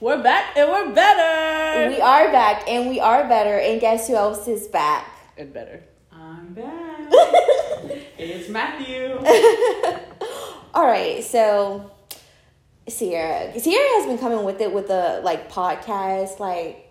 We're back and we're better. We are back and we are better. And guess who else is back? and better. I'm back. it's Matthew. All right, so Sierra, Sierra has been coming with it with the like podcast, like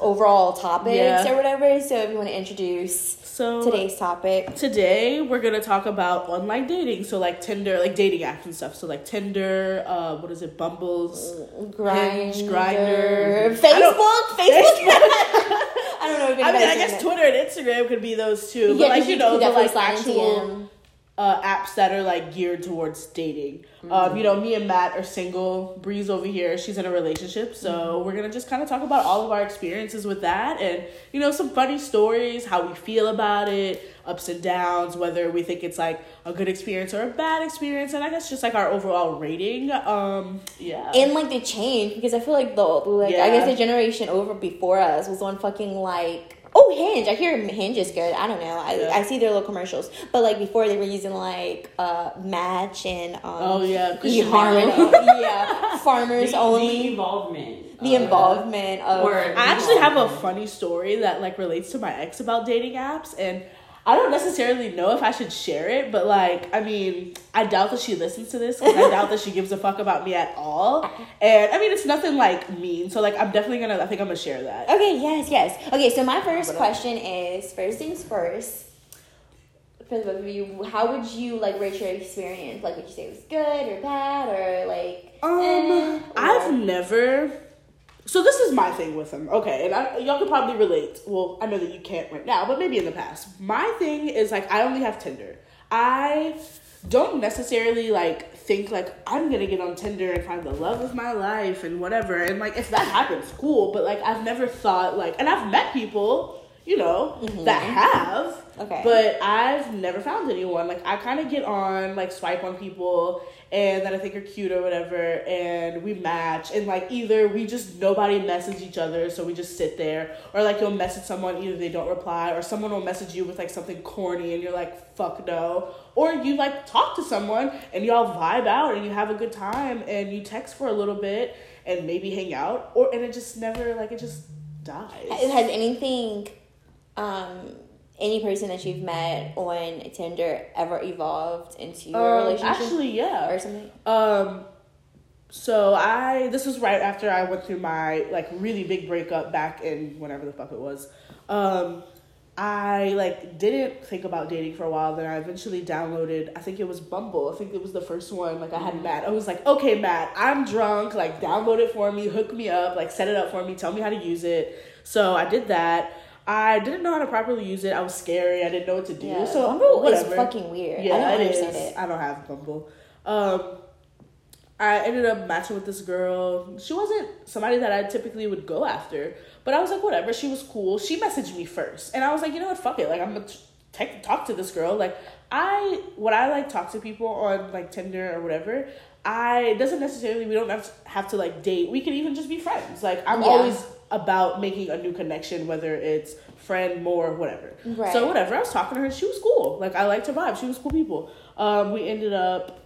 overall topics Yeah. or whatever. So if you want to introduce So today's topic, today we're gonna talk about online dating. So like Tinder, like dating apps and stuff. So like Tinder, uh, what is it, Bumbles, Grind, Grindr. Facebook, Facebook. I don't know if I mean, I guess Twitter and Instagram could be those two, it. but like you could know, the like actual. Uh, apps that are like geared towards dating. Um, you know, me and Matt are single. Breeze over here, she's in a relationship. So we're gonna just kind of talk about all of our experiences with that, and you know, some funny stories, how we feel about it, ups and downs, whether we think it's like a good experience or a bad experience, and I guess just like our overall rating. Um, yeah. and like the change because I feel like the like I guess the generation over before us was on fucking like oh Hinge. I hear Hinge is good. I don't know. I, Yeah. I see their little commercials, but like before they were using like uh Match and um oh yeah, the Harmony, yeah, Farmers the, Only. the involvement. The of- involvement of Or- I actually have a funny story that like relates to my ex about dating apps and I don't necessarily know if I should share it, but like, I mean, I doubt that she listens to this because I doubt that she gives a fuck about me at all. And I mean, it's nothing like mean, so like, I'm definitely gonna, I think I'm gonna share that. Okay, yes, yes. Okay, so my first question is first things first. For the both of you, how would you like rate your experience? Like, would you say it was good or bad or like? Um, eh, I've never. So this is my thing with him, okay, and I, y'all could probably relate. Well, I know that you can't right now, but maybe in the past. My thing is like I only have Tinder. I don't necessarily like think like I'm gonna get on Tinder and find the love of my life and whatever. And like if that happens, cool. But like I've never thought like, and I've met people, you know, mm-hmm. that have. Okay. But I've never found anyone. Like I kind of get on, like swipe on people, and that I think are cute or whatever, and we match, and like either we just nobody message each other, so we just sit there, or like you'll message someone, either they don't reply, or someone will message you with like something corny, and you're like fuck no, or you like talk to someone and y'all vibe out and you have a good time, and you text for a little bit and maybe hang out, or and it just never like it just dies. Has anything, um, any person that you've met on Tinder ever evolved into your Um, relationship Actually, yeah. or something? Um, so I this was right after I went through my like really big breakup back in whenever the fuck it was. Um, I like didn't think about dating for a while. Then I eventually downloaded. I think it was Bumble. I think it was the first one. Like I had Matt. I was like, okay, Matt, I'm drunk. Like download it for me, hook me up, like set it up for me, tell me how to use it. So I did that. I didn't know how to properly use it. I was scary. I didn't know what to do. Yeah, so Bumble whatever. is fucking weird. Yeah, I don't it understand is. it. I don't have Bumble. Um, I ended up matching with this girl. She wasn't somebody that I typically would go after, but I was like, whatever. She was cool. She messaged me first, and I was like, you know what? Fuck it. Like, I'm gonna t- talk to this girl. Like, I when I like talk to people on like Tinder or whatever. I it doesn't necessarily we don't have to, have to like date. We can even just be friends. Like I'm Yeah. always about making a new connection, whether it's friend, more, whatever. Right. So whatever. I was talking to her. She was cool. Like I liked her vibe. She was cool people. Um, we ended up.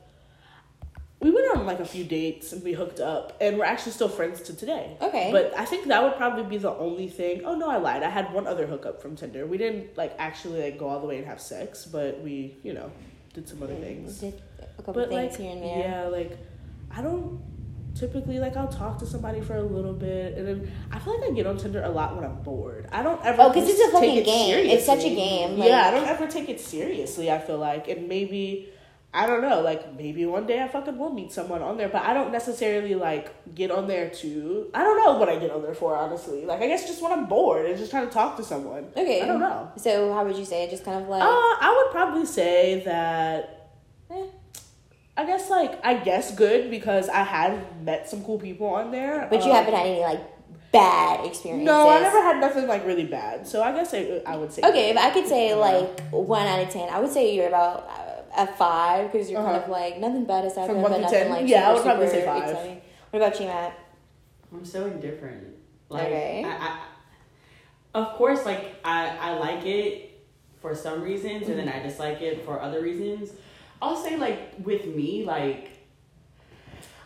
We went on like a few dates and we hooked up, and we're actually still friends to today. Okay. But I think that would probably be the only thing. Oh no, I lied. I had one other hookup from Tinder. We didn't like actually like go all the way and have sex, but we, you know, did some other things. Did a couple But things like, here and there. yeah, like I don't typically like I'll talk to somebody for a little bit, and then I feel like I get on Tinder a lot when I'm bored. I don't ever. Oh, 'cause it's a fucking it game. It's such a seriously. game, yeah, I like- don't ever take it seriously. I feel like, and maybe. I don't know, like maybe one day I fucking will meet someone on there, but I don't necessarily like get on there to. I don't know what I get on there for, honestly. Like I guess just when I'm bored and just trying to talk to someone. Okay. I don't know. So how would you say it? Just kind of like Uh, I would probably say that. Eh, I guess like I guess good because I have met some cool people on there. but you Um, haven't had any like bad experiences. No, I never had nothing like really bad. So I guess I, I would say. Okay, if I could say like one out of ten, I would say you're about uh, a five because you're kind Uh-huh. of like nothing bad has happened, From one but to nothing 10? like Yeah, I would probably say five. exciting. What about you, Matt? I'm so indifferent. Like, Okay. I, I, of course, like I, I like it for some reasons, and then I dislike it for other reasons. I'll say like with me, like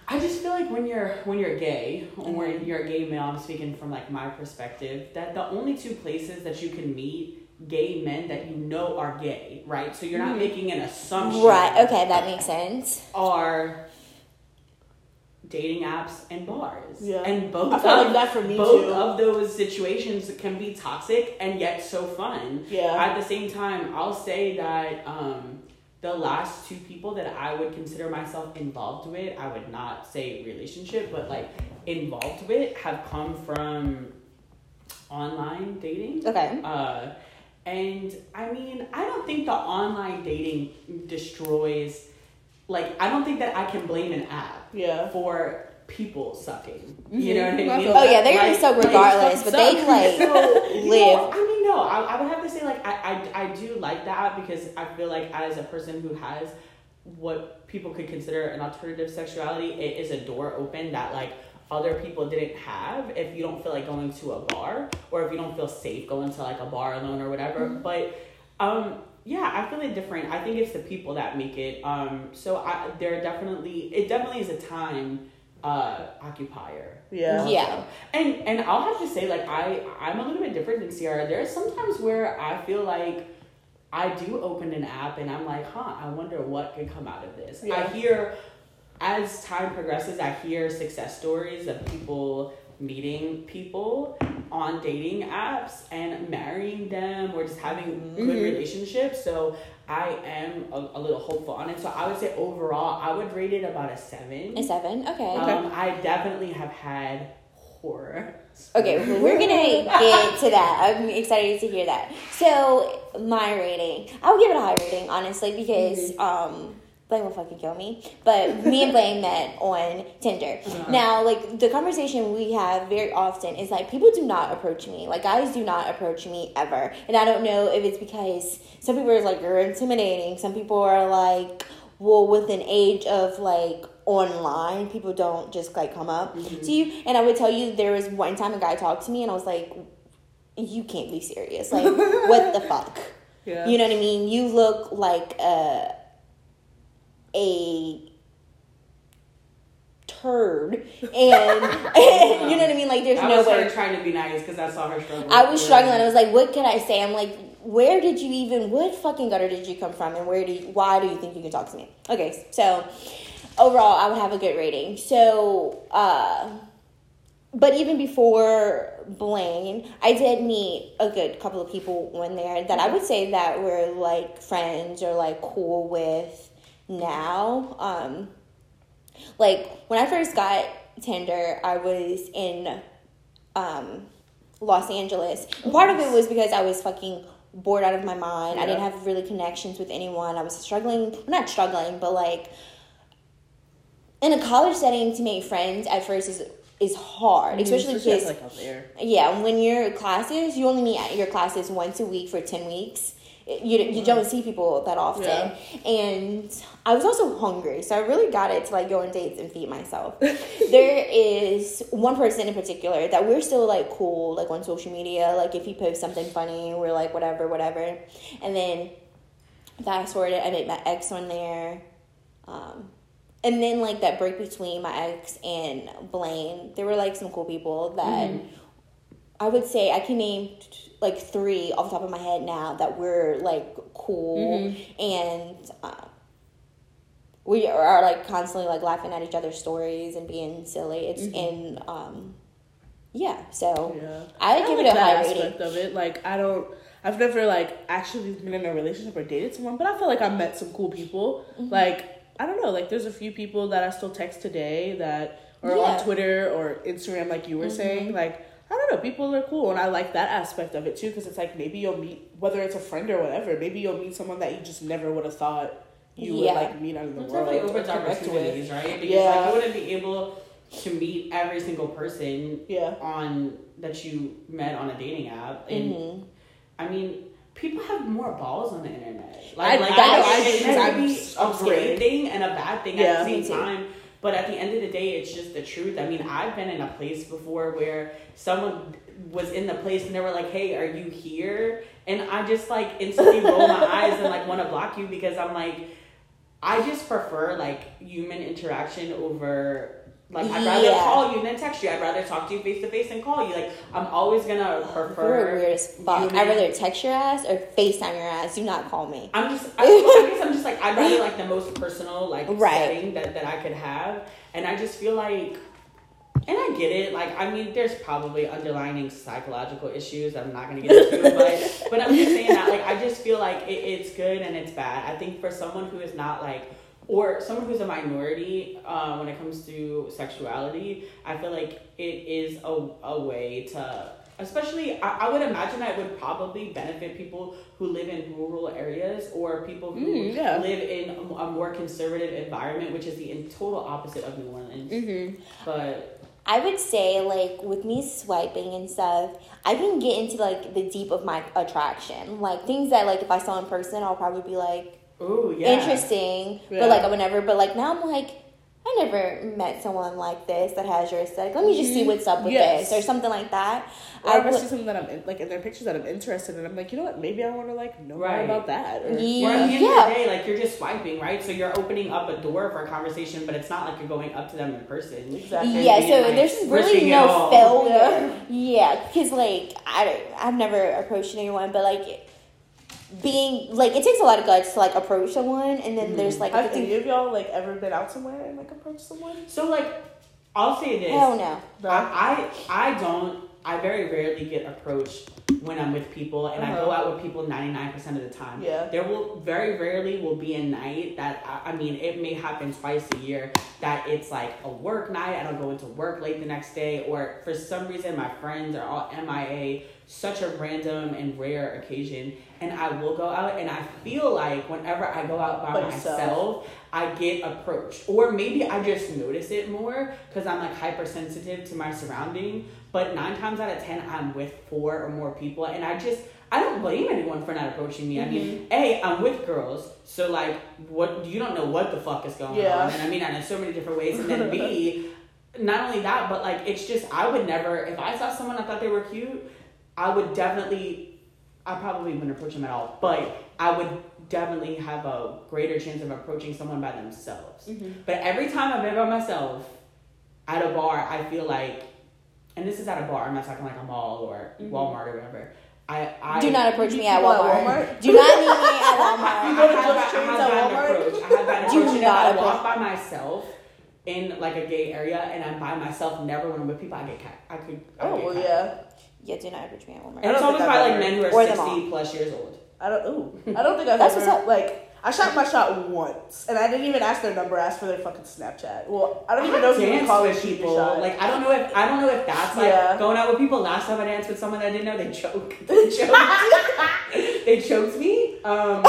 I just feel like when you're when you're gay, Mhm. or you're a gay male, I'm speaking from like my perspective, that the only two places that you can meet gay men that you know are gay, right? So you're not Mhm. making an assumption. Right. Okay, that makes sense. Are dating apps and bars. Yeah. And both of, like that for me both too. of those situations can be toxic and yet so fun. yeah. At the same time, I'll say that um, the last two people that I would consider myself involved with, I would not say relationship, but like involved with, have come from online dating. Okay. Uh, and I mean, I don't think the online dating destroys, like, I don't think that I can blame an app yeah. for people sucking. You know what I mean? I feel Oh yeah, they're Like- gonna suck like, regardless, but they suck. like so, you live. know, I mean, no, I, I would have to say like I, I I do like that because I feel like as a person who has what people could consider an alternative sexuality, it is a door open that like other people didn't have if you don't feel like going to a bar or if you don't feel safe going to like a bar alone or whatever. But um yeah, I feel it different. I think it's the people that make it. Um so I there definitely it definitely is a time uh occupier. Yeah. Yeah. And and I'll have to say, like I I'm a little bit different than Sierra. There's sometimes where I feel like I do open an app and I'm like, huh, I wonder what could come out of this. I hear as time progresses, I hear success stories of people meeting people on dating apps and marrying them or just having good Mhm. relationships. So I am a, a little hopeful on it. So I would say overall, I would rate it about a seven. A seven. Okay. Um, I definitely have had horror. Okay, well, we're gonna get to that. I'm excited to hear that. So, my rating, I would give it a high rating, honestly, because um, Blaine will fucking kill me. But me and Blaine met on Tinder. Uh-huh. Now, like the conversation we have very often is like people do not approach me, like guys do not approach me ever, and I don't know if it's because some people are like you're intimidating, some people are like, well, with an age of like online people don't just like come up mm-hmm. to you. And i would tell you there was one time a guy talked to me and i was like you can't be serious. Like what the fuck? Yeah. you know what i mean? You look like a a turd and you know what i mean like there's I no way trying to be nice because I saw her struggle. I was struggling. I was like, what can I say? I'm like, where did you even, what fucking gutter did you come from? And where do you, why do you think you can talk to me? Okay, so overall, I would have a good rating. So, uh, but even before Blaine, I did meet a good couple of people when there that I would say that we're like friends or like cool with now. Um, like when I first got Tinder, I was in um, Los Angeles. And part of it was because I was fucking bored out of my mind. I didn't have really connections with anyone. I was struggling, not struggling, but like in a college setting to make friends at first is is hard, especially Especially because like yeah, when your classes, you only meet at your classes once a week for 10 weeks. You, you don't see people that often. Yeah. And I was also hungry, so I really got it to like go on dates and feed myself. there is one person in particular that we're still like cool, like on social media. Like if he posts something funny, we're like whatever, whatever. And then fast forward, I met my ex on there. Um, and then like that break between my ex and Blaine, there were like some cool people that I would say I can name like three off the top of my head now that we're like cool and uh, we are like constantly like laughing at each other's stories and being silly. It's in um yeah, so Yeah. I would give it a high aspect rating. of it. Like I don't. I've never like actually been in a relationship or dated someone, but I feel like I met some cool people. Mm-hmm. Like I don't know. Like there's a few people that I still text today that or Yeah. Mm-hmm. on Twitter or Instagram, like you were saying. Like I know. People are cool, and I like that aspect of it too because it's like maybe you'll meet whether it's a friend or whatever. Maybe you'll meet someone that you just never would have thought you Yeah. would like meet out in the It world. definitely or opens with. opportunities, right? Because Yeah. like you wouldn't be able to meet every single person Yeah. on that you met on a dating app, and Mhm. I mean. People have more balls on the internet. I- Like, like I know, it- I it do, can I'm be s- a I'm great thing and a bad thing Yeah. at the Me same too. time. But at the end of the day, it's just the truth. I mean, I've been in a place before where someone was in the place and they were like, "Hey, are you here?" And I just like instantly roll my eyes and like want to block you because I'm like, I just prefer like human interaction over Like I'd rather Yeah. call you than text you. I'd rather talk to you face to face than call you. Like I'm always gonna You're prefer. weird as fuck. I'd rather text your ass or FaceTime your ass. Do not call me. I'm just. I, I guess I'm just like I'd rather like the most personal like Right. setting that that I could have, and I just feel like. And I get it. Like, I mean, there's probably underlining psychological issues that I'm not gonna get into, but but I'm just saying that. Like, I just feel like it, it's good and it's bad. I think for someone who is not like, or someone who's a minority uh, when it comes to sexuality, I feel like it is a, a way to, especially, I, I would imagine that it would probably benefit people who live in rural areas or people who Mm, yeah. live in a a more conservative environment, which is the in total opposite of New Orleans. Mm-hmm. But I would say like with me swiping and stuff, I can get into like the deep of my attraction, like things that like if I saw in person, I'll probably be like ooh, yeah, interesting, Yeah. but like I would never. But like now I'm like. I never met someone like this that has your aesthetic. Let me just see mm-hmm. what's up with Yes. this or something like that. Or I if I would, see something that I'm in, like in their pictures that I'm interested in, I'm like, you know what? Maybe I want to like know Right. more about that. Or, Yeah. Or at the end Yeah. of the day, like you're just swiping, right? So you're opening up a door for a conversation, but it's not like you're going up to them in person. Exactly. yeah, so like, there's really no failure. Yeah, because like I I've never approached anyone, but like being like it takes a lot of guts to like approach someone, and then there's like Have any of y'all like ever been out somewhere and like approached someone? So like, I'll say this. hell no. I, I I don't. I very rarely get approached when I'm with people, and I go Uh-huh. out with people 99% of the time. Yeah. There will very rarely will be a night that I, I mean it may happen twice a year that it's like a work night. I don't go into work late the next day, or for some reason my friends are all MIA. Such a random and rare occasion, and I will go out, and I feel like whenever I go out by By yourself. myself, I get approached, or maybe I just notice it more because I'm like hypersensitive to my surrounding. But nine times out of ten, I'm with four or more people, and I just I don't blame anyone for not approaching me. I mean, mm-hmm. a I'm with girls, so like what you don't know what the fuck is going Yeah. on, and I mean that in so many different ways. And then b not only that, but like it's just I would never if I saw someone I thought they were cute, I would definitely I probably wouldn't approach them at all, but I would definitely have a greater chance of approaching someone by themselves. Mm-hmm. But every time I've been by myself at a bar, I feel like, and this is at a bar. I'm not talking like a mall or mm-hmm. Walmart or whatever. I, I Do not approach me at Walmart. Walmart? Do not meet me at I, Walmart. go to have, I trains have at gotten Walmart? approached. I have gotten Do approached. And if not I walk by myself in like a gay area and I'm by myself, never when I'm with people, I get cat. I could. I Oh get well, cat. yeah. Yeah, do not approach me at Walmart. And it's always by like men who are or the sixty plus years old. I don't. Ooh, I don't think I've That's ever what's up. like. I shot my shot once, and I didn't even ask their number. I asked for their fucking Snapchat. Well, I don't even know if you would danced call it with shooting people. shot. Like I don't know if I don't know if that's like Yeah. going out with people. Last time I danced with someone that I didn't know, they choked. They choked. they choked me. Um,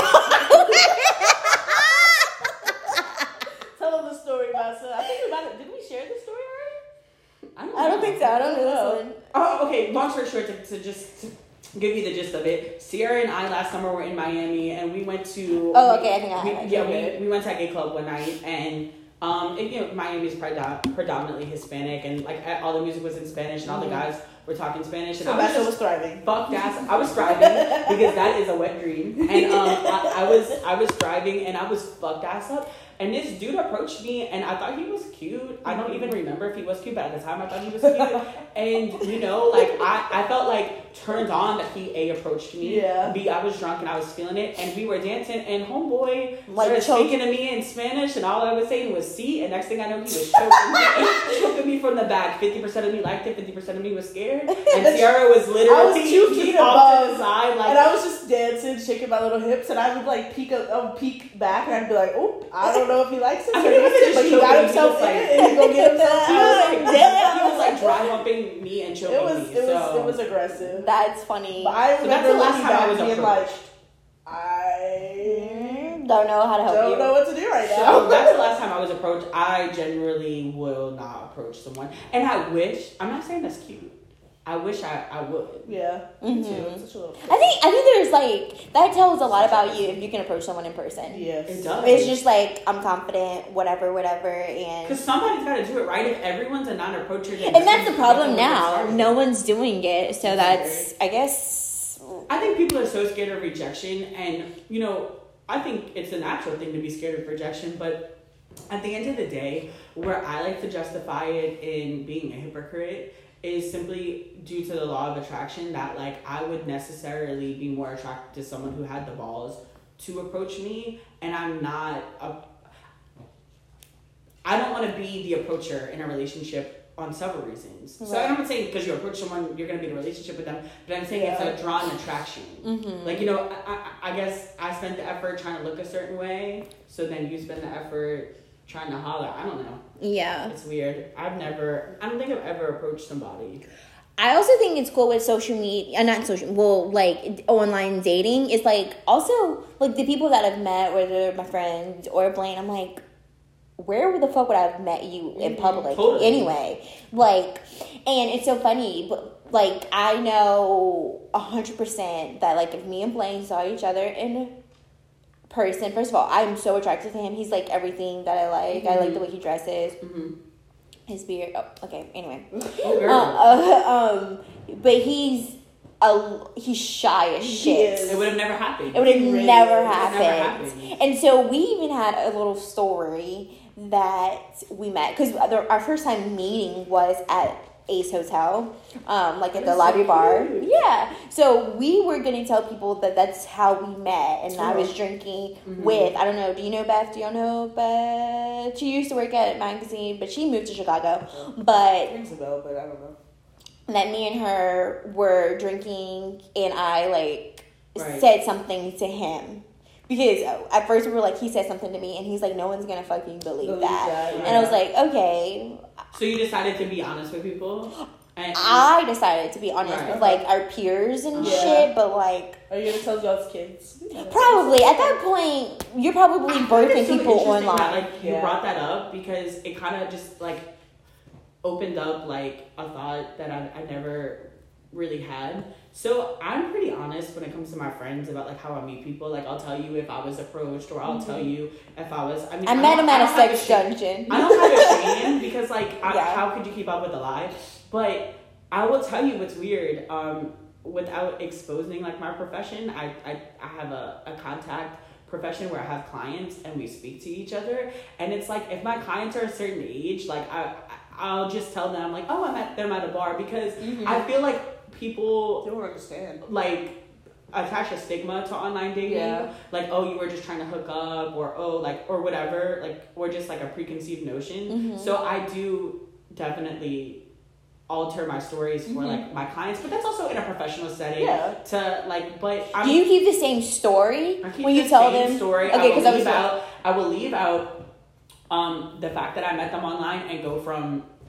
Tell them the story about. So I think we about it. Did we share this story already? I don't, I don't think so. I don't know. Oh, okay. Long story short, to, to just to give you the gist of it, Sierra and I last summer were in Miami, and we went to. Oh, okay, I think I we, have it. Yeah, Okay. we, we went to a gay club one night, and um, and, you know, Miami is predom- predominantly Hispanic, and like all the music was in Spanish, and all the guys were talking Spanish, and So I was Bessa just was thriving. Fuck ass. I was thriving because that is a wet dream, and um, I, I was I was thriving, and I was fucked ass up. And this dude approached me, and I thought he was cute. I don't even remember if he was cute, but at the time I thought he was cute. and you know, like I, I felt like turned on that he a approached me. Yeah. B I was drunk and I was feeling it, and we were dancing, and homeboy Like started choke- speaking to me in Spanish, and all I was saying was "see." And next thing I know, he was choking me, choking me from the back. Fifty percent of me liked it, fifty percent of me was scared, and Sierra was literally was two feet off to the side, like and I was just dancing, shaking my little hips, and I would like peek, up, would peek back, and I'd be like, "Oh, I don't know if he likes it, I or mean, he wasn't but he got choking himself in like- it, and he gonna get himself He was like, out." damn. He was like dry humping me and choking It was, me. it was, so. it was aggressive. That's funny. But I So that's remember the last time I was being like. I Don't know how to help you don't know what to do right So now. that's the last time I was approached. I generally will not approach someone, and I wish. I'm not saying that's cute. I wish I, I would. yeah, Mhm. me too. It's such a. I think I think there's like that tells a lot about you if you can approach someone in person. yes, It does. It's just like I'm confident, whatever, whatever, and Because somebody's got to do it, right? If everyone's a non-approacher, then and that's the problem now. No one's doing it, so that's I guess I think people are so scared of rejection, and you know, I think it's a natural thing to be scared of rejection, but at the end of the day, where I like to justify it in being a hypocrite is simply due to the law of attraction that like I would necessarily be more attracted to someone who had the balls to approach me and I'm not a I don't want to be the approacher in a relationship on several reasons. So I'm not saying because you approach someone you're gonna be in a relationship with them, but I'm saying Yeah. it's a drawn attraction. Mm-hmm. Like you know, I, I, I guess I spent the effort trying to look a certain way, so then you spend the effort trying to holler. I don't know. Yeah. It's weird. I've never. I don't think I've ever approached somebody. I also think it's cool with social media, uh, not social, well, like online dating. It's like also like the people that I've met, whether they're my friends or Blaine. I'm like, where the fuck would I have met you in Mhm, public totally. anyway? Like, and it's so funny, but like I know a hundred percent that like if me and Blaine saw each other in person, first of all, I'm so attracted to him. He's like everything that I like. I like the way he dresses, Mm-hmm. his beard. Oh, okay. Anyway. Oh, girl. Uh, uh, um, but he's a he's shy as He shit. is. it would have never happened. It would have really never happened. never happened. And so we even had a little story that we met because our first time meeting was at Ace Hotel, um, like at the That's lobby so bar. cute. Yeah. So we were gonna tell people that that's how we met, and I was drinking Mhm. with I don't know. Do you know Beth? Do y'all know Beth? She used to work at magazine, but she moved to Chicago. But Rings a bell, but I don't know. that me and her were drinking and I like Right. said something to him. Because at first we were like, he said something to me and he's like, no one's gonna fucking believe, Believe that. that, And I was like, okay. So you decided to be honest with people. And, I decided to be honest Right. with like our peers and Yeah. shit, but like Are you gonna tell y'all's kids? probably at that point you're probably birthing people online. That, like you brought that up because it kind of just like opened up like a thought that I, I never really had. So I'm pretty honest when it comes to my friends about like how I meet people. Like I'll tell you if I was approached, or I'll tell you if I was. I mean, I met don't- him at a sex dungeon. I don't have a shame because like I, Yeah. how could you keep up with a lie? But I will tell you what's weird. Um, without exposing like my profession, I I, I have a, a contact profession where I have clients and we speak to each other, and it's like if my clients are a certain age, like I I'll just tell them like oh I'm at them at a bar because Mm-hmm. I feel like people They don't understand. like attach a stigma to online dating Yeah. like oh you were just trying to hook up or oh like or whatever like or just like a preconceived notion Mhm. so i do definitely alter my stories for Mhm. like my clients but that's also in a professional setting Yeah. to like but i'm Do you keep the same story when the you tell same them? story. Okay, I I was out. I will leave out um, the fact that I met them online and go from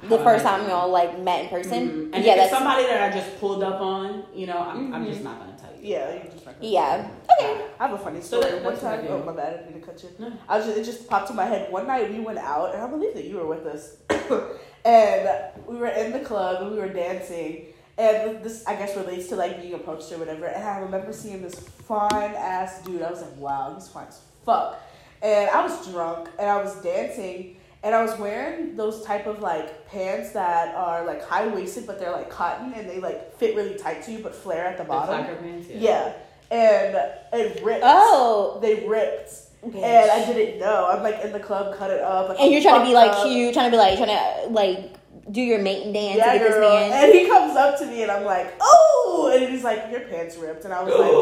the how first time y'all like met in person. Mhm. And yeah, if that's somebody that I just pulled up on, you know, I'm, I'm Mhm. just not gonna tell you. Yeah, you just not yeah. Okay. I have a funny So story. that- one that's what I time, do. oh my bad, I didn't mean to cut you. No. I was just, it just popped in my head. One night we went out, and I believe that you were with us, and we were in the club and we were dancing. And this, I guess, relates to like being approached or whatever. And I remember seeing this fine ass dude. I was like, wow, he's fine as fuck. And I was drunk and I was dancing and I was wearing those type of like pants that are like high waisted, but they're like cotton and they like fit really tight to you, but flare at the The bottom. flagger pants, Yeah. And it ripped. Oh. They ripped. Bitch. And I didn't know. I'm like in the club, cut it up. Like, And you're trying to be like up. cute, trying to be like trying to like do your mating dance Yeah, to get girl. this man. And he comes up to me and I'm like, oh! And he's like, your pants ripped. And I was like, I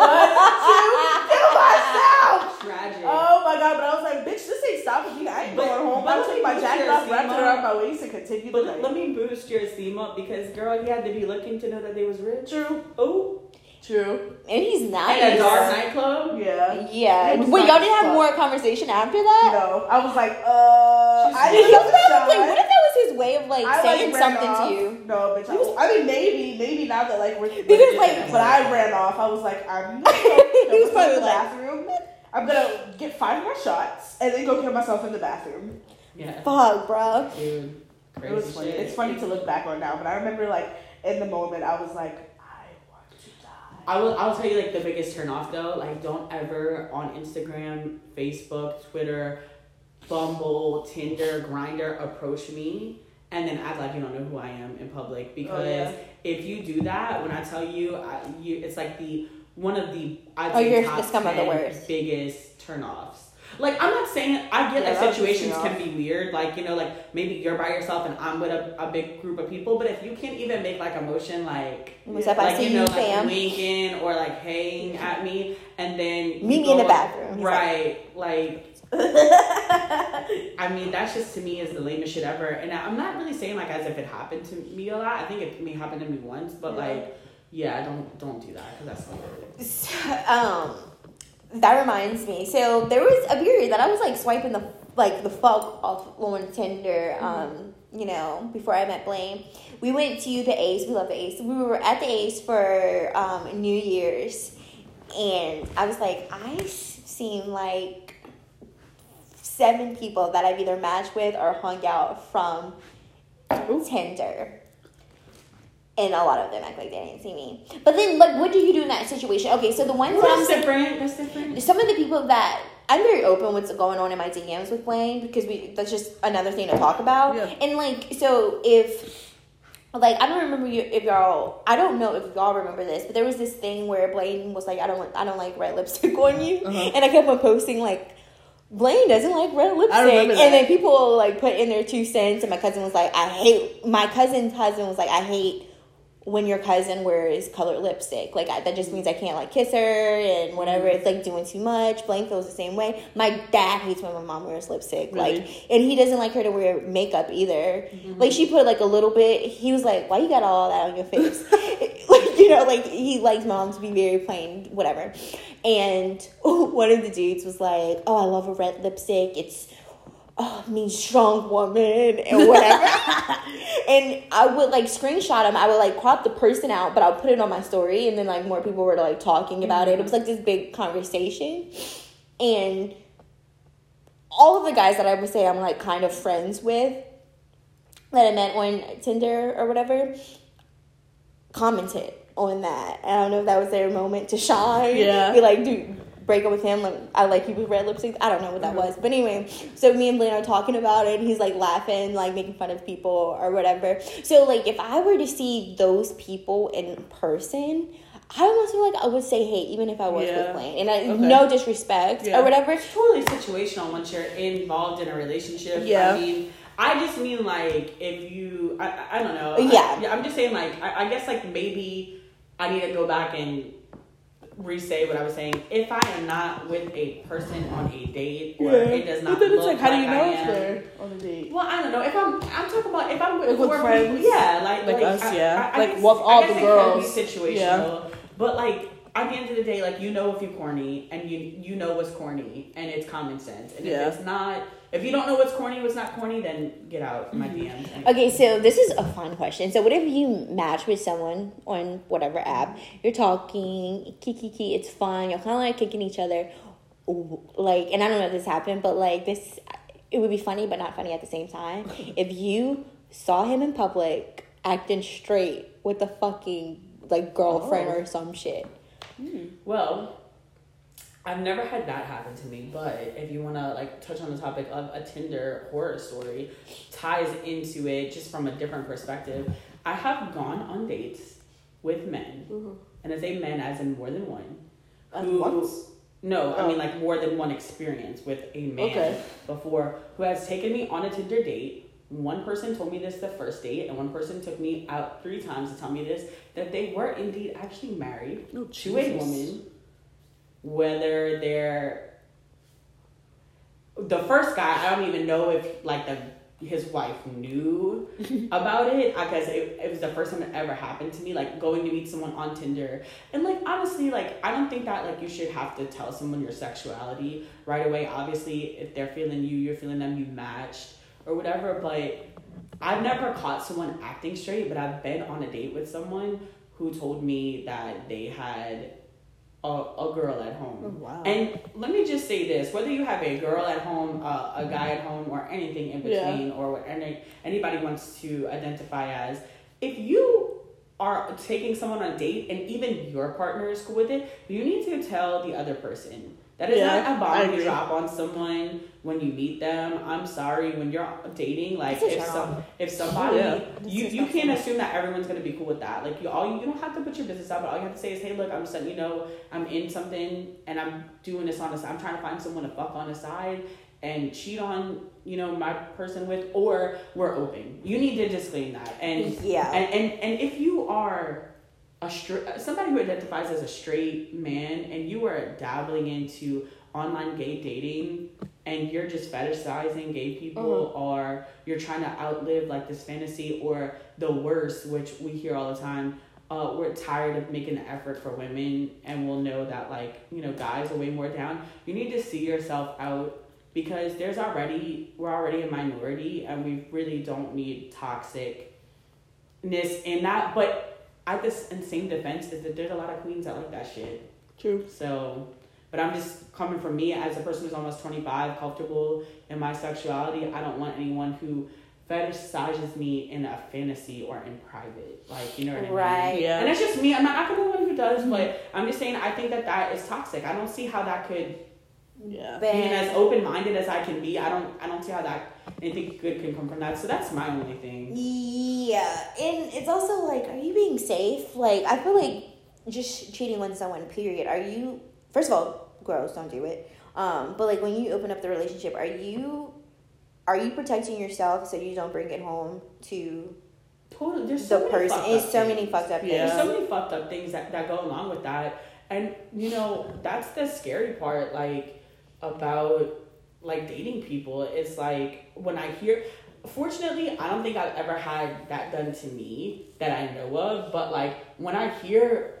want to kill myself. Tragic. Oh my god, but I was like, bitch, this ain't stopping me. I ain't But- going home. but I let took me my jacket your off, wrapped it around my waist, and continued the but night. let me boost your esteem up because girl, you had to be looking to know that they was rich. True. Oh, True. and he's nice. and a dark nightclub. Yeah. Yeah. It Wait, nice y'all didn't have fuck. more conversation after that? No. I was like, uh. She's I didn't was have a probably, shot. what if that was his way of like I, saying ran something off. to you? No, bitch. I, was, I mean, maybe, maybe now that like we're Because, like- but I ran off. I was like, I'm gonna go He was to probably the like- bathroom. I'm gonna get five more shots and then go kill myself in the bathroom. Yeah, Fuck, bro. dude. Crazy it was funny. shit. It's funny to look back on now, but I remember like in the moment I was like, I want to die. I will. I'll tell you like the biggest turn off though. Like, don't ever on Instagram, Facebook, Twitter, Bumble, Tinder, Grindr approach me and then act like you don't know who I am in public oh, because Oh, yeah. if you do that, when I tell you, I, you it's like the one of the I'd Oh, you're top the scum of the worst. biggest turn offs. Like I'm not saying I get Yeah, that that situations can be weird. Like you know, like maybe you're by yourself and I'm with a, a big group of people. But if you can't even make like a motion like What's up, I like see you know you, like fam. winking or like haying at me, and then Meet me in the bathroom. Right? Like I mean, that's just to me is the lamest shit ever. And I'm not really saying like as if it happened to me a lot. I think it may happen to me once, but Yeah. like, yeah, don't don't do that because that's not um, that reminds me. So there was a period that I was like swiping the like the fuck off on Tinder. Um, you know, before I met Blaine, we went to the Ace. We love the Ace. We were at the Ace for um, New Year's, and I was like, I seem like seven people that I've either matched with or hung out from Tinder. And a lot of them act like they didn't see me. But then, like, what do you do in that situation? Okay, so the ones that I'm That's different. That's different. some of the people that I'm very open with what's going on in my DMs with Blaine because we that's just another thing to talk about. Yeah. And like so if like I don't remember you if y'all I don't know if y'all remember this, but there was this thing where Blaine was like I don't want I don't like red lipstick on you, Uh-huh. and I kept on posting like. Blaine doesn't like red lipstick, and then people like put in their two cents, and my cousin was like, "I hate." My cousin's husband was like, "I hate when your cousin wears colored lipstick. Like I, that just means I can't like kiss her and whatever. It's like doing too much. Blaine feels the same way. My dad hates when my mom wears lipstick. Really? Like, and he doesn't like her to wear makeup either. Mm-hmm. Like she put like a little bit. He was like, "Why you got all that on your face?" like you know, like he likes mom to be very plain, whatever. And one of the dudes was like, "Oh, I love a red lipstick. It's." Oh, means strong woman and whatever. and I would like screenshot him. I would like crop the person out, but I'll put it on my story. And then like more people were like talking about it. It mm-hmm. was like this big conversation. And all of the guys that I would say I'm like kind of friends with that I met on Tinder or whatever commented on that. I don't know if that was their moment to shine. Yeah. Be like, dude, break up with him. Like, I like you with red lipstick. I don't know what that mm-hmm. was. But anyway, so me and Blaine are talking about it. And he's like laughing, like making fun of people or whatever. So, like, if I were to see those people in person, I almost feel like I would say hey, even if I was Yeah. with Blaine. And I, Okay. no disrespect Yeah. or whatever. It's totally situational once you're involved in a relationship. Yeah. I mean, I just mean like if you, I, I I don't know. Yeah. I, I'm just saying like I, I guess like maybe I need to go back and re-say what I was saying. If I am not with a person on a date or it does not But then it's look like, how do you I know if am- they're on a date? Well, I don't know. If I'm, I'm talking about if I'm with, Like with four friends? people, yeah, like Like us, I, yeah. I, I Like guess- with all I guess the it girls. Can be situational, but like at the end of the day, like you know if you're corny and you you know what's corny and it's common sense. And Yeah. if it's not, if you don't know what's corny, what's not corny, then get out my mm-hmm. DMs. And- Okay, so this is a fun question. So, what if you match with someone on whatever app? You're talking, kiki kiki, it's fun. You're kind of like kicking each other, like, and I don't know if this happened, but like this, it would be funny, but not funny at the same time. if you saw him in public acting straight with a fucking like girlfriend Oh. or some shit. Hmm. Well, I've never had that happen to me, but if you want to like touch on the topic of a Tinder horror story, ties into it just from a different perspective. I have gone on dates with men, mm-hmm. and I say men as in more than one. Who- once? No, I Oh. mean like more than one experience with a man Okay. before who has taken me on a Tinder date. One person told me this the first date, and one person took me out three times to tell me this that they were indeed actually married Oh, to a woman, whether they're the first guy, I don't even know if like the his wife knew about it because it, it was the first time it ever happened to me. Like going to meet someone on Tinder, and like honestly, like I don't think that like you should have to tell someone your sexuality right away. Obviously, if they're feeling you, you're feeling them, you matched or whatever. But I've never caught someone acting straight, but I've been on a date with someone who told me that they had a, a girl at home. Oh, wow. And let me just say this: whether you have a girl at home, uh, a guy at home, or anything in Yeah. between, or what any, anybody wants to identify as, if you are taking someone on a date and even your partner is cool with it, you need to tell the other person That is Yeah, not a bomb you drop on someone when you meet them. I'm sorry when you're dating. Like if some if somebody Yeah. you you can't assume that everyone's gonna be cool with that. Like you all you don't have to put your business out, but all you have to say is, hey, look, I'm you know I'm in something and I'm doing this on the side. I'm trying to find someone to fuck on the side and cheat on you know my person with, or we're open. You need to disclaim that and Yeah. and and, and if you are a straight somebody who identifies as a straight man and you are dabbling into online gay dating and you're just fetishizing gay people or you're trying to outlive like this fantasy or the worst which we hear all the time uh, we're tired of making the effort for women and we'll know that like you know guys are way more down. You need to see yourself out because there's already we're already a minority and we really don't need toxicness in that but at this insane defense is that there's a lot of queens that like that shit True. so, but I'm just coming from me as a person who's almost 25, comfortable in my sexuality. I don't want anyone who fetishizes me in a fantasy or in private. Like, you know what I mean? Right. Yeah. And it's just me. I'm not, not gonna one who does, but I'm just saying I think that that is toxic. I don't see how that could Yeah. But- being as open minded as I can be. I don't I don't see how that anything good can come from that. So that's my only thing. Yeah, and it's also like, are you being safe? Like, I feel like just cheating on someone. Period. Are you? First of all, girls don't do it. Um, but like when you open up the relationship, are you? Are you protecting yourself so you don't bring it home to Totally. There's so the many person? fucked It's up so many things. fucked up Yeah. things. There's so many fucked up things that, that go along with that. And you know, that's the scary part, like about like dating people. It's like when I hear fortunately I don't think I've ever had that done to me that I know of, but like when I hear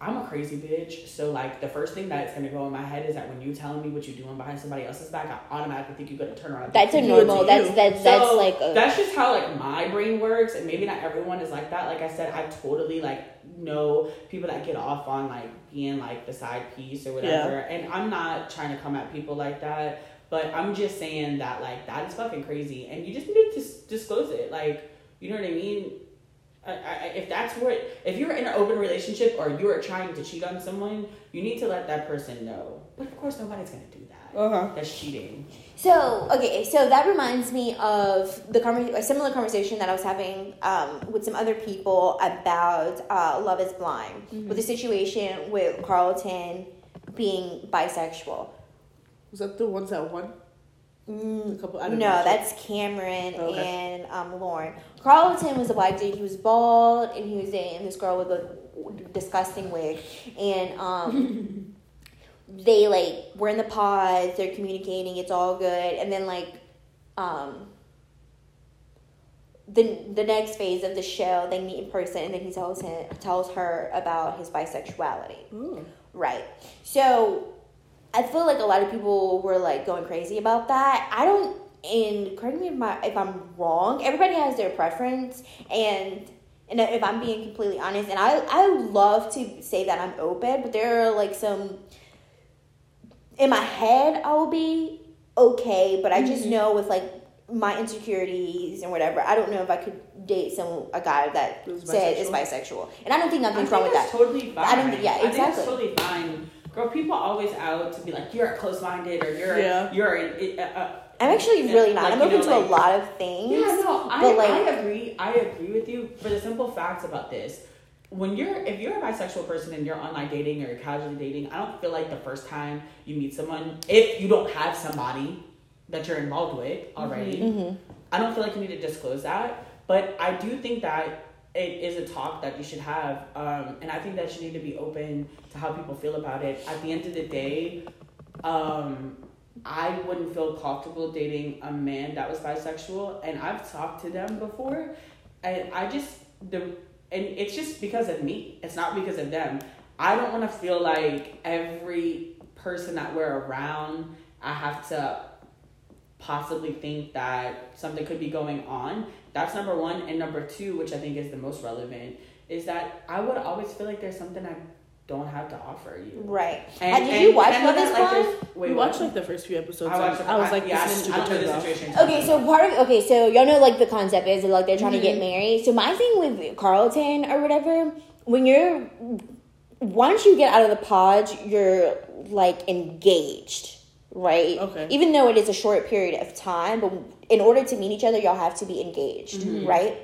I'm a crazy bitch, so like the first thing that's gonna go in my head is that when you telling me what you're doing behind somebody else's back, I automatically think you're gonna turn around. and That's a Do it to normal. That's that's that's so like a, that's just how like my brain works, and maybe not everyone is like that. Like I said, I totally like know people that get off on like being like the side piece or whatever, and I'm not trying to come at people like that. But I'm just saying that like that is fucking crazy, and you just need to dis- disclose it. Like you know what I mean? I, I, if that's what if you're in an open relationship or you're trying to cheat on someone, you need to let that person know. But of course, nobody's gonna do that. Uh huh. That's cheating. So okay, so that reminds me of the conver- a similar conversation that I was having um, with some other people about uh, Love Is Blind, with the situation with Carlton being bisexual. Was that the ones that won? Mm, couple. No, didn't watch it. that's Cameron Okay. and um, Lauren. Carlton was a black dude. He was bald, and he was dating this girl with a disgusting wig, and um, they like were in the pods. They're communicating. It's all good, and then like um, the the next phase of the show, they meet in person, and then he tells him tells her about his bisexuality. Ooh. Right. So I feel like a lot of people were like going crazy about that. I don't and correct me if my if I'm wrong. Everybody has their preference and and if I'm being completely honest, and I I love to say that I'm open, but there are like some in my head I will be okay, but I just mm-hmm. know with like my insecurities and whatever, I don't know if I could date some a guy that said is bisexual? and I don't think I nothing's think wrong with that. Totally fine. I don't think- yeah, I think that's exactly. totally fine. Girl, people always out to be like you're close minded or you're Yeah. you're uh, uh, I'm actually Yeah, really not. like, I'm open know, to a lot of things. Yeah, no, I, but like, I agree. I agree with you for the simple facts about this. When you're, if you're a bisexual person and you're online dating or you're casually dating, I don't feel like the first time you meet someone, if you don't have somebody that you're involved with already, Mhm. I don't feel like you need to disclose that. But I do think that it is a talk that you should have, um, and I think that you need to be open to how people feel about it. At the end of the day, um, I wouldn't feel comfortable dating a man that was bisexual, and I've talked to them before, and I just the and it's just because of me. It's not because of them. I don't want to feel like every person that we're around, I have to possibly think that something could be going on. That's number one, and number two, which I think is the most relevant, is that I would always feel like there's something I don't have to offer you. right. And, Had- did and- you watch and Love that, Is like, Blind? there's- Wait, we what? watched like the first few episodes. I watched. and I was like, yeah, this is I, I super know the situation. Okay, so part of okay, so y'all know like the concept is like they're trying to Mm-hmm. get married. So my thing with Carlton or whatever, when you're once you get out of the pod, you're like engaged, right? Okay. Even though it is a short period of time, but in order to meet each other, y'all have to be engaged, right?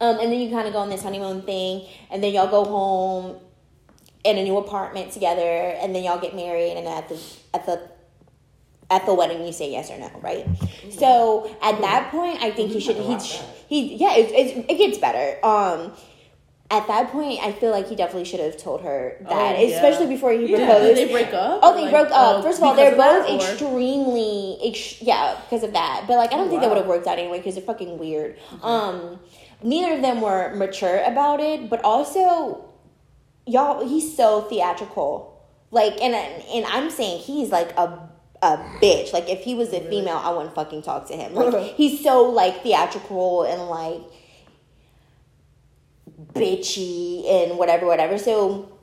Um, and then you kind of go on this honeymoon thing, and then y'all go home in a new apartment together, and then y'all get married, and at the at the at the wedding you say yes or no, right? So at that point, I think he should he he yeah it, it, it gets better. Um, at that point, I feel like he definitely should have told her that, Oh, yeah. especially before he Yeah. proposed. Did they break up? Oh, they like, broke up. oh, First of all, they're both that, extremely, ex- yeah, because of that. But like, I don't think that would have worked out anyway because they're fucking weird. Um, neither of them were mature about it, but also, y'all, he's so theatrical. Like, and and I'm saying he's like a a bitch. Like, if he was a female, I wouldn't fucking talk to him. Like, he's so like theatrical and like bitchy and whatever, whatever. So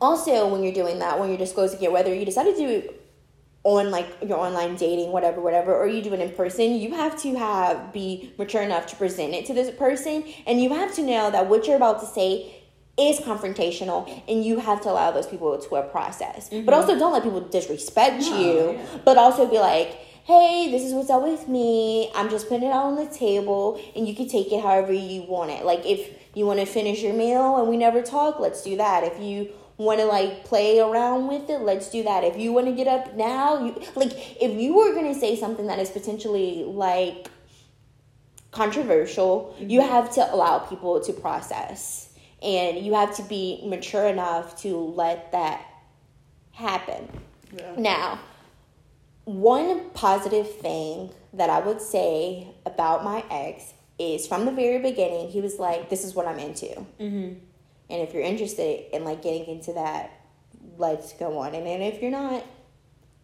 also when you're doing that, when you're disclosing it, whether you decide to do it on like your online dating, whatever, whatever, or you do it in person, you have to have be mature enough to present it to this person, and you have to know that what you're about to say is confrontational, and you have to allow those people to a process. But mm-hmm. also, don't let people disrespect you. yeah. But also be like. Hey, this is what's up with me. I'm just putting it out on the table, and you can take it however you want it. Like, if you want to finish your meal and we never talk, let's do that. If you want to like play around with it, let's do that. If you want to get up now, you like if you were going to say something that is potentially like controversial, you mm-hmm. have to allow people to process and you have to be mature enough to let that happen. Yeah. Now, one positive thing that I would say about my ex is from the very beginning, he was like, "This is what I'm into." Mm-hmm. And if you're interested in like getting into that, let's go on. And then if you're not,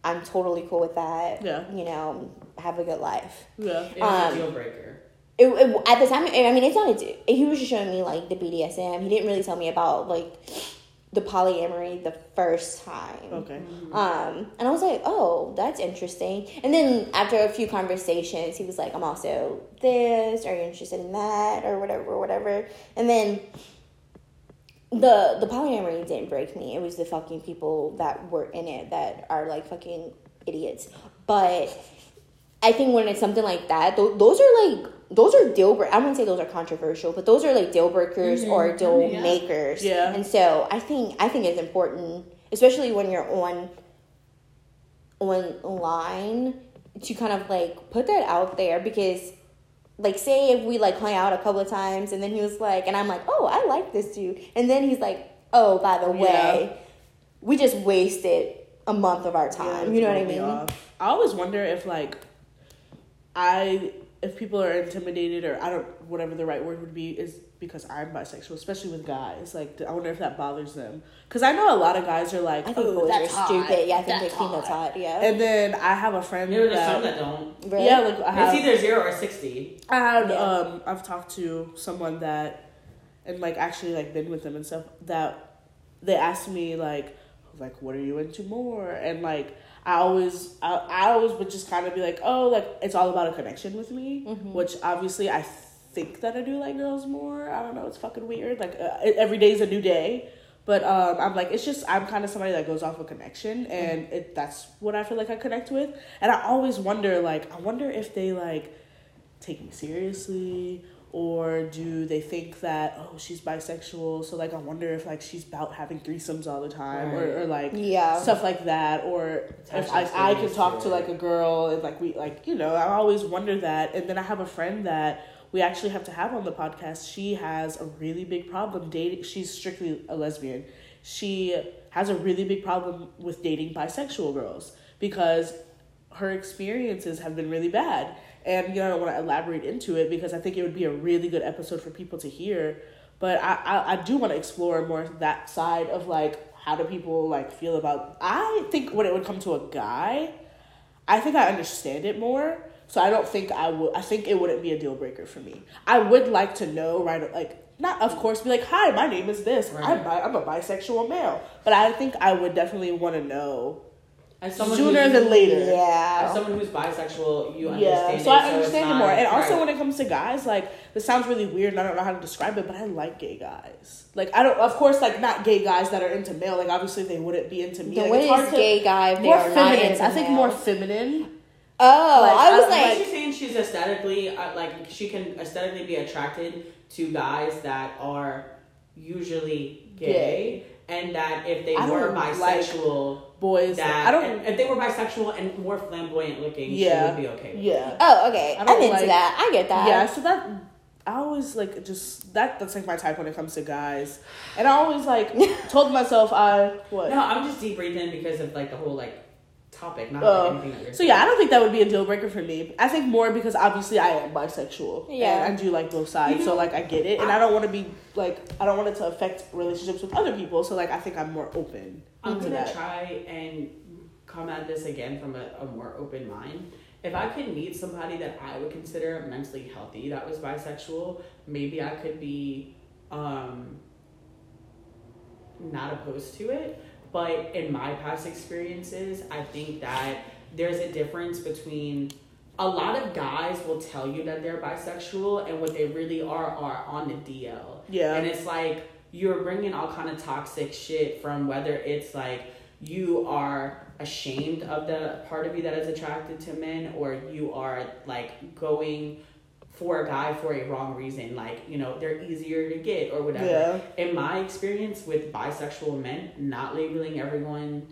I'm totally cool with that. Yeah. You know, have a good life. Yeah. It's Um, a deal breaker. It, it- at the time, I mean, it's not a. do- He was just showing me like the BDSM. He didn't really tell me about like the polyamory the first time. Okay. Um, and I was like, oh, that's interesting. And then after a few conversations, he was like, I'm also this. Are you interested in that or whatever, whatever? And then the the polyamory didn't break me. It was the fucking people that were in it that are like fucking idiots. But I think when it's something like that, th- those are like those are deal breakers. I wouldn't say those are controversial, but those are like deal breakers mm-hmm. or deal yeah. makers. Yeah. And so I think I think it's important, especially when you're on online, to kind of like put that out there because like say if we like hung out a couple of times and then he was like and I'm like, Oh, I like this dude and then he's like, Oh, by the way, we just wasted a month of our time. Yeah, you know what I mean? off. I always wonder if like I if people are intimidated or I don't whatever the right word would be is because I'm bisexual, especially with guys. Like I wonder if that bothers them because I know a lot of guys are like, I think oh, boys are that's hot. Yeah, I think That's they think that's hot. Yeah. And then I have a friend There are some that that don't. Really? yeah, like I have, It's either zero or sixty. I had Yeah. um I've talked to someone that and like actually like been with them and stuff that they asked me like like what are you into more and like I always I, I always would just kind of be like oh like it's all about a connection with me which obviously I think that I do like girls more. I don't know it's fucking weird like uh, every day is a new day. But um, I'm like it's just I'm kind of somebody that goes off a connection and it that's what I feel like I connect with. And I always wonder like I wonder if they like take me seriously or do they think that oh she's bisexual so like i wonder if like she's about having threesomes all the time or, or like Yeah. stuff like that. Or if I, I can talk to to like a girl and like we like you know i always wonder that. And then i have a friend that we actually have to have on the podcast. She has a really big problem dating she's strictly a lesbian. She has a really big problem with dating bisexual girls because her experiences have been really bad. And you know, I want to elaborate into it because I think it would be a really good episode for people to hear. But I, I, I do want to explore more that side of like how do people like feel about I think when it would come to a guy, I think I understand it more. So I don't think I would I think it wouldn't be a deal breaker for me. I would like to know right like not of course be like, Hi, my name is this. I'm bi- I'm a bisexual male. But I think I would definitely want to know As someone sooner who's- than later. Yeah. As someone who's bisexual, you Yeah, understand. so it, I it's understand it more. And also, when it comes to guys, like this sounds really weird, and I don't know how to describe it, but I like gay guys. Like I don't, of course, like not gay guys that are into male. Like obviously, they wouldn't be into me. The like, what it's hard is to- gay guy they more are not feminine. into I think male? more feminine. Oh, Like, I was I- like, she's saying she's aesthetically uh, like she can aesthetically be attracted to guys that are usually gay, and that if they I were don't like bisexual, Boys, that I don't. if they were bisexual and more flamboyant looking, Yeah. she would be okay. With yeah. oh, okay, I I'm don't into like- that. I get that. Yeah, so that I always like just that that's like my type when it comes to guys. And I always like told myself I what? No, I'm just deep breathing because of like the whole like topic, not like anything that you're So yeah, I don't think that would be a deal breaker for me. I think more because obviously I am bisexual. Yeah. And I do like both sides. You so like I get it. And I don't want to be like I don't want it to affect relationships with other people. So like I think I'm more open I'm to gonna that. try and come at this again from a, a more open mind. If I could meet somebody that I would consider mentally healthy that was bisexual, maybe I could be um, not opposed to it. But in my past experiences, I think that there's a difference between a lot of guys will tell you that they're bisexual and what they really are are on the DL. Yeah. And it's like you're bringing all kind of toxic shit from whether it's like you are ashamed of the part of you that is attracted to men or you are like going for a guy for a wrong reason like you know they're easier to get or whatever Yeah. in my experience with bisexual men not labeling everyone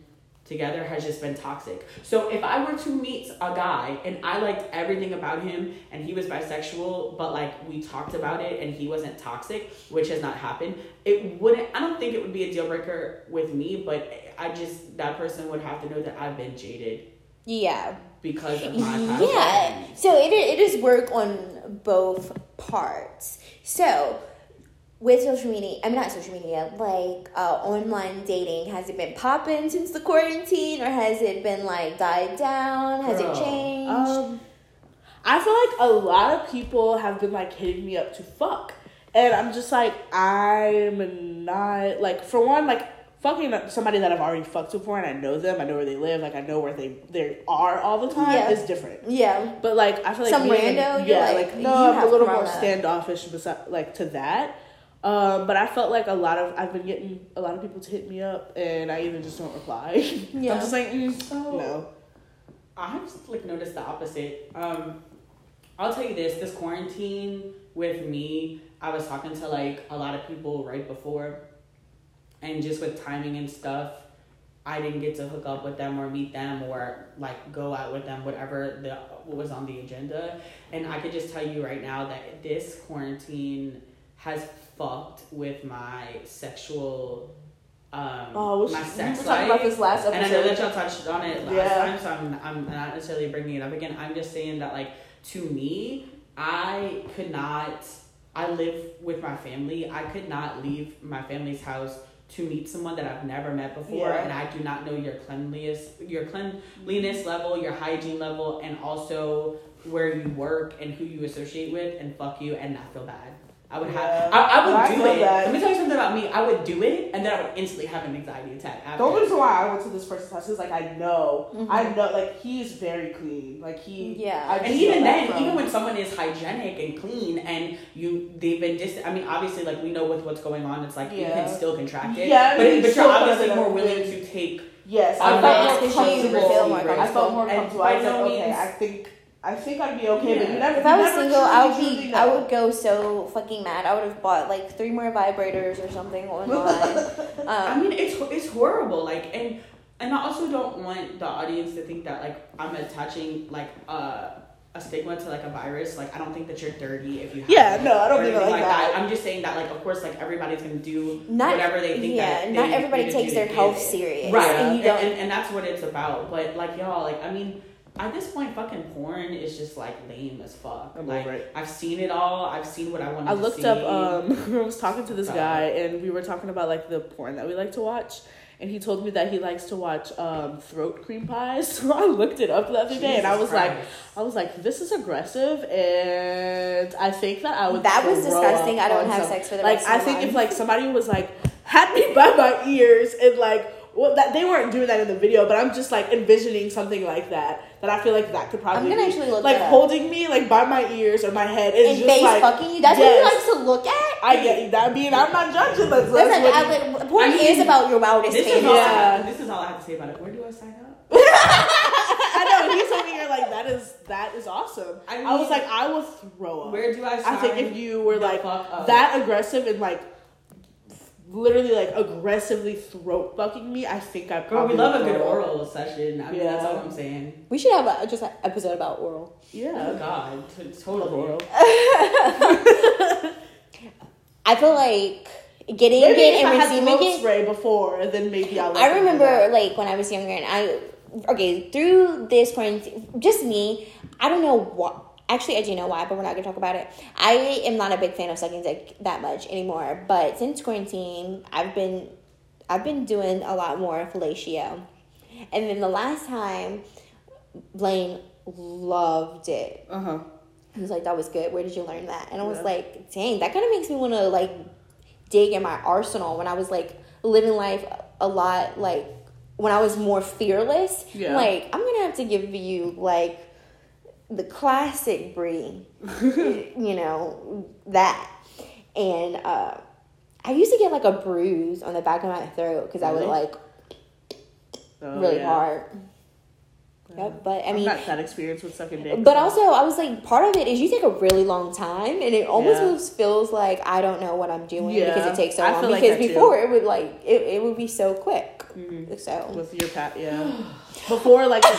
together has just been toxic. So if I were to meet a guy and I liked everything about him and he was bisexual, but like we talked about it and he wasn't toxic, which has not happened, it wouldn't I don't think it would be a deal breaker with me, but I just that person would have to know that I've been jaded Yeah. Because of my Yeah. So it, it is work on both parts. So with social media, I mean not social media, like uh, online dating, has it been popping since the quarantine, or has it been like died down? Has Girl, it changed? Um, I feel like a lot of people have been like hitting me up to fuck, and I'm just like I'm not like for one like fucking somebody that I've already fucked before and I know them, I know where they live, like I know where they they are all the time Yeah. is different. yeah. But like I feel like Some being- rando, you're yeah, like, like, no, I'm a little more corona. standoffish beside like to that. Um, but I felt like a lot of I've been getting a lot of people to hit me up and I even just don't reply. Yeah. I'm just like mm, So- no. I've just like noticed the opposite. Um, I'll tell you this: this quarantine with me, I was talking to like a lot of people right before, and just with timing and stuff, I didn't get to hook up with them or meet them or like go out with them, whatever the what was on the agenda. And I could just tell you right now that this quarantine has fucked with my sexual. Um, Oh, my we were sex talking about life. this last And I know episode. that y'all touched on it last Yeah. time, so I'm, I'm not necessarily bringing it up again. I'm just saying that, like, to me, I could not, I live with my family. I could not leave my family's house to meet someone that I've never met before, Yeah. and I do not know your cleanliness, your cleanliness mm-hmm. level, your hygiene level, and also where you work and who you associate with, and fuck you and not feel bad. I would Yeah. have, I, I would I do feel it. that. Let me tell you something about me. I would do it, and then I would instantly have an anxiety attack. After. The only reason why I went to this person's house is like I know, Mhm. I know, like he's very clean. Like he, Yeah. I And even then, from- even when someone is hygienic and clean, and you they've been distant. I mean, obviously, like we know with what's going on, it's like you can still contract it. Yeah, but, you but you're obviously more know. willing to take. yes, I'm I not felt more comfortable. I felt more comfortable. I by was like, okay, I think, I think I'd be okay. But you never. If I was single, I would be. know. I would go so fucking mad. I would have bought like three more vibrators or something online. I Um, mean, it's it's horrible. Like, and and I also don't want the audience to think that like I'm attaching like uh, a stigma to like a virus. Like, I don't think that you're dirty if you. Have Yeah, it no, I don't mean like that. I'm just saying that like of course like everybody's gonna do not whatever they think yeah. that not everybody takes their health serious, right And and, you don't. and, and that's what it's about but like y'all like i mean at this point fucking porn is just like lame as fuck I'm like over it. i've seen it all i've seen what i want I to looked see. up. Um, I was talking to this guy, and we were talking about like the porn that we like to watch. And he told me that he likes to watch um, throat cream pies. So I looked it up the other day, and I Jesus was like, I was like, this is aggressive, and I think that I would. That was disgusting. I don't have some- sex for the like. rest I my think life. if like somebody was like had me by my ears and like well, that they weren't doing that in the video, but I'm just like envisioning something like that. That I feel like that could probably I'm gonna be. actually look like that holding me like by my ears or my head is and just face like fucking you. That's yes. what you like to look at. I get that. I mean, I'm not judging. That's, That's that's like, what I, like, porn I mean, is about your wildest This is, fantasy. all I Yeah. this is all I have to say about it. Where do I sign up? I know he's over here like that is that is awesome. I I, was like I will throw up. Where do I sign I think if you were like that aggressive and like literally like aggressively throat fucking me, I think I Girl, probably we love a good throw up. oral session. I mean, that's all I'm saying. We should have a, just an episode about oral. Yeah. Oh Yeah, God, t- totally. oral. I feel like getting Maybe it if I and had receiving throat it. spray before, then maybe I'll. I remember like when I was younger and I okay through this quarantine, just me. I don't know what. Actually, I do know why, but we're not gonna talk about it. I am not a big fan of sucking dick that much anymore. But since quarantine, I've been I've been doing a lot more fellatio, and then the last time, Blaine loved it. Uh huh. He was like, "That was good. Where did you learn that?" And I was Yeah. like, "Dang, that kind of makes me want to like dig in my arsenal when I was like living life a lot like when I was more fearless. Yeah. Like, I'm gonna have to give you like the classic brie, you know that, and uh, I used to get like a bruise on the back of my throat because I would like Oh, really yeah. hard. Yeah. Yep, but I mean, not that experience with sucking dick. but so- also, I was like, part of it is you take a really long time, and it almost Yeah. feels- like I don't know what I'm doing because it takes so I long. like because that too. before it would like it, it would be so quick. Mhm. So with your pat, yeah. Before like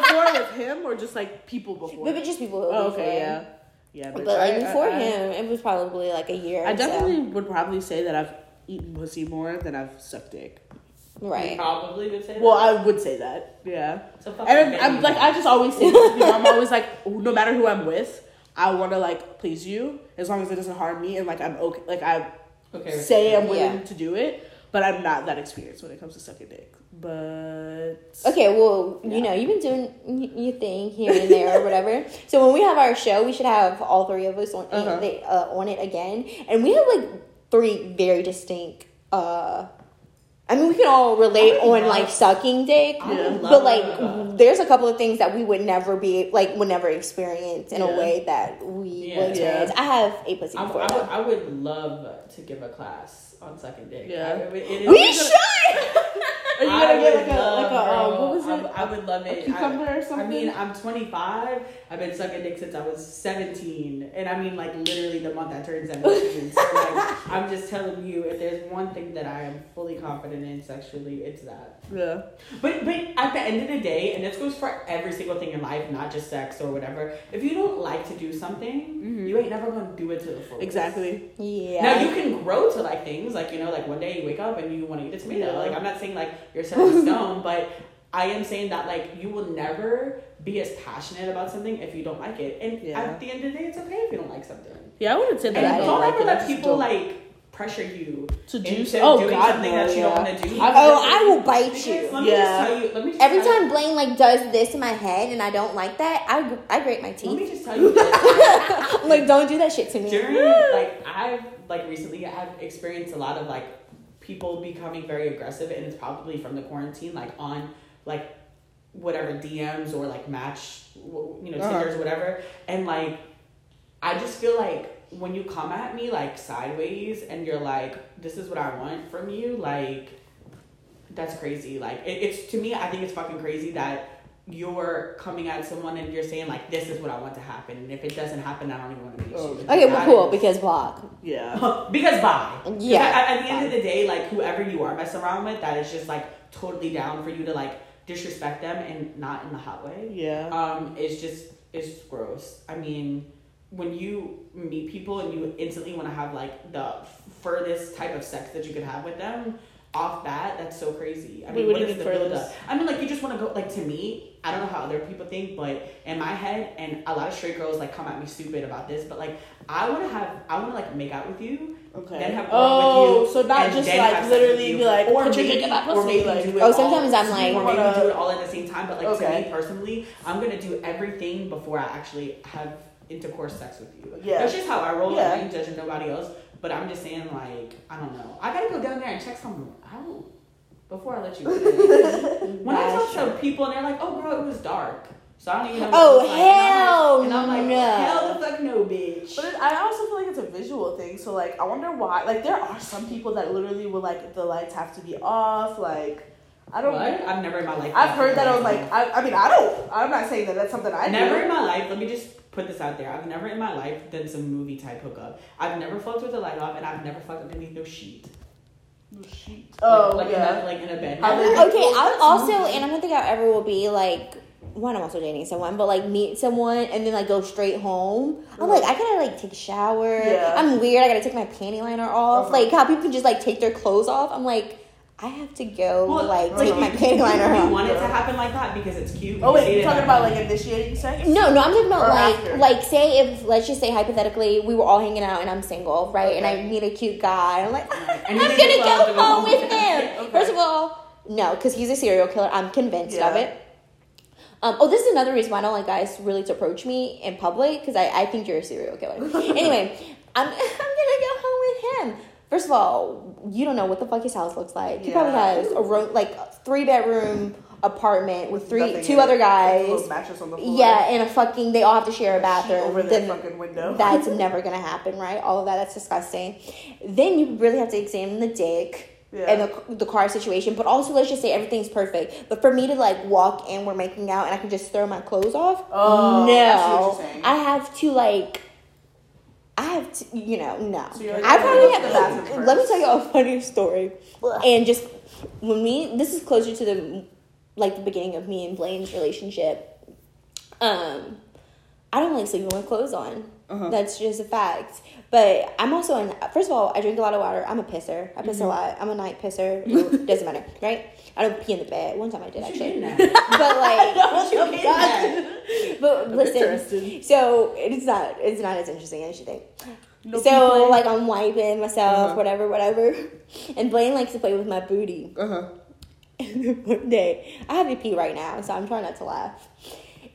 before with him or just like people before. but, but just people. Oh, before. okay, yeah, yeah. But like I- before I- I- him, it was probably like a year. I or so. definitely would probably say that I've eaten pussy more than I've sucked dick. right. Probably would say that. Well, I would say that, yeah. So fucking And I'm, baby. like, I just always say this to people. I'm always like, no matter who I'm with, I want to like please you as long as it doesn't harm me and like I'm okay. Like I okay. say I'm willing Yeah. to do it, but I'm not that experienced when it comes to sucking dick. But Okay, well, Yeah. you know, you've been doing your thing here and there or whatever. So when we have our show, we should have all three of us on Uh-huh. they, uh, on it again, and we have like three very distinct. uh I mean, we can all relate on like sucking dick, Yeah. but like, a- there's a couple of things that we would never be like would never experience in Yeah. a way that we Yeah. will experience. I have a pussy I. I, would, I would love to give a class on sucking dick. Yeah. I, it is- we gonna- should. are you gonna get would like a like a love, uh, what was I, it? I would love A it. cucumber I, or something? I mean, I'm 25. I've been sucking dick since I was 17, and I mean, like literally the month I turned 17. so like, I'm just telling you, if there's one thing that I am fully confident in sexually, it's that. yeah. But but at the end of the day, and this goes for every single thing in life, not just sex or whatever. If you don't like to do something, Mhm. you ain't never gonna do it to the fullest. Exactly. yeah. Now you can grow to like things, like you know, like one day you wake up and you want to eat a tomato. Yeah. Like I'm not saying like you're set in stone, but I am saying that like you will never be as passionate about something if you don't like it. And Yeah. at the end of the day, it's okay if you don't like something. Yeah, I wouldn't say And that. I don't don't like ever it. Let people don't- like pressure you to do so. Oh God, something no, that you yeah. don't want to do. Oh, I will bite Because you. Let me Yeah. just tell you. Let me just Every tell you- time Blaine like does this in my head and I don't like that, I I grate my teeth. Let me just tell you. Like, don't do that shit to me. during like I've like recently I've experienced a lot of like people becoming very aggressive and it's probably from the quarantine like on like whatever DMs or like match you know Uh-huh. Tinders whatever and like I just feel like when you come at me like sideways and you're like this is what I want from you like that's crazy like it, it's to me I think it's fucking crazy that you're coming at someone and you're saying like this is what I want to happen and if it doesn't happen I don't even want to meet Oh. you Okay, well, cool is- because block. Yeah. because bye. 'Cause Yeah. At, at the end of the day, like whoever you are messing around with, that is just like totally down for you to like disrespect them and not in the hot way. Yeah. Um, it's just it's gross. I mean, when you meet people and you instantly want to have like the furthest type of sex that you could have with them off that, that's so crazy. I mean, what you the build up? I mean, like you just want to go. Like to me, I don't know how other people think, but in my head, and a lot of straight girls like come at me stupid about this, but like I want to have, I want to like make out with you. Okay. Then have oh, with you, oh, so not just like literally be like, or put your maybe, dick in my or pussy, maybe like- do it Oh, all- sometimes I'm like- or maybe do it all at the same time. But like to me personally, I'm gonna do everything before I actually have intercourse sex with you. Yeah. That's just how I roll. Yeah. I ain't judging nobody else. But I'm just saying, like, I don't know. I gotta go down there and check something out. before I let you finish, when I talk to people and they're like, "Oh, girl, it was dark," so I don't even know. What Oh, it like. hell And I'm like, and I'm no. like hell the fuck no, bitch. But it, I also feel like it's a visual thing. So like, I wonder why. Like, there are some people that literally will like the lights have to be off. Like, I don't. What? I've never in my life. I've heard that. I was like, I, I mean, I don't. I'm not saying that that's something I never do. in my life. Let me just put this out there. I've never in my life done some movie type hookup. I've never fucked with the light off, and I've never fucked underneath no sheet. No sheet. Oh like, like yeah. in a, like in a bed. How Never. they- Okay, I'm also, movie. and I don't think I ever will be like. One, I'm also dating someone, but like meet someone and then like go straight home. I'm like, I gotta like take a shower. Yeah. I'm weird. I gotta take my panty liner off. Uh-huh. Like how people can just like take their clothes off. I'm like, I have to go Well, like like, take my you- panty liner You off. want it to happen like that because it's cute. Oh wait, you're talking about like initiating sex? No, no, I'm talking about Or like after? like say if let's just say hypothetically we were all hanging out and I'm single, right? And I meet a cute guy. I'm like, And I'm gonna think go it's home love with to him. go home. First of all, no, because he's a serial killer. I'm convinced of it. Um, oh, this is another reason why I don't like guys really to approach me in public because I, I think you're a serial killer. anyway, I'm I'm gonna go home with him. First of all, you don't know what the fuck his house looks like. He probably has a room like three bedroom apartment with three Nothing two other guys. mattress on the floor. Yeah, and a fucking they all have to share a bathroom. over their Then fucking window. that's never gonna happen, right? All of that, that's disgusting. Then you really have to examine the dick Yeah. and the, the car situation. But also, let's just say everything's perfect. But for me to like walk in, we're making out, and I can just throw my clothes off. Oh, no, I what you're. I have to like. I have to, you know, no. So I probably gonna go to the have. Let me tell you a funny story. And just when we, this is closer to the like the beginning of me and Blaine's relationship. Um, I don't like sleeping with clothes on. Uh-huh. That's just a fact. But I'm also an. First of all, I drink a lot of water. I'm a pisser. I piss a lot. I'm a night pisser. It doesn't matter, right? I don't pee in the bed. One time I did actually. But like, getting at? but I'm listen. So it's not. It's not as interesting as you think. No so like I'm wiping myself, Uh-huh. whatever, whatever. And Blaine likes to play with my booty. Uh-huh. And one day, I have to pee right now, so I'm trying not to laugh.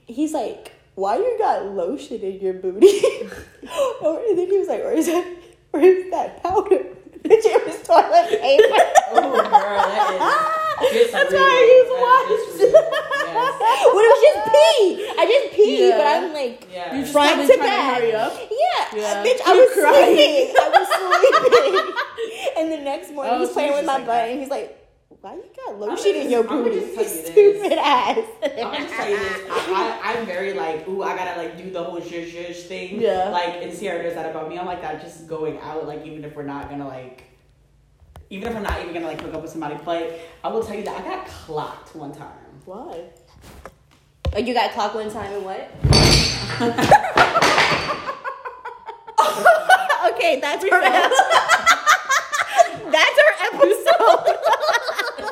He's like, "Why you got lotion in your booty?" Or- and then he was like, "Where's that? Where's that powder?" Bitch, it was toilet paper. Oh, girl, that is. Ah, that's real. why I use That is wipes. real. Yes. Well, it was just pee. I just pee, Yeah. but I'm like Yeah. You just front to trying to back. hurry up. Yeah, Yeah. Uh, bitch, I You're was crying. sleeping. I was sleeping. and the next morning, Oh, he's so playing with just my like butt, that. and he's like, "Why you got lotion gonna in your booty, you stupid ass?" I'm gonna just tell you this. I, I'm very like, ooh, I gotta like do the whole shush thing. Yeah. Like, and Sierra knows that about me. I'm like that, just going out. Like, even if we're not gonna like, even if I'm not even gonna like hook up with somebody, play. I will tell you that I got clocked one time. Why? Oh, you got clocked one time and what? okay, that's for real.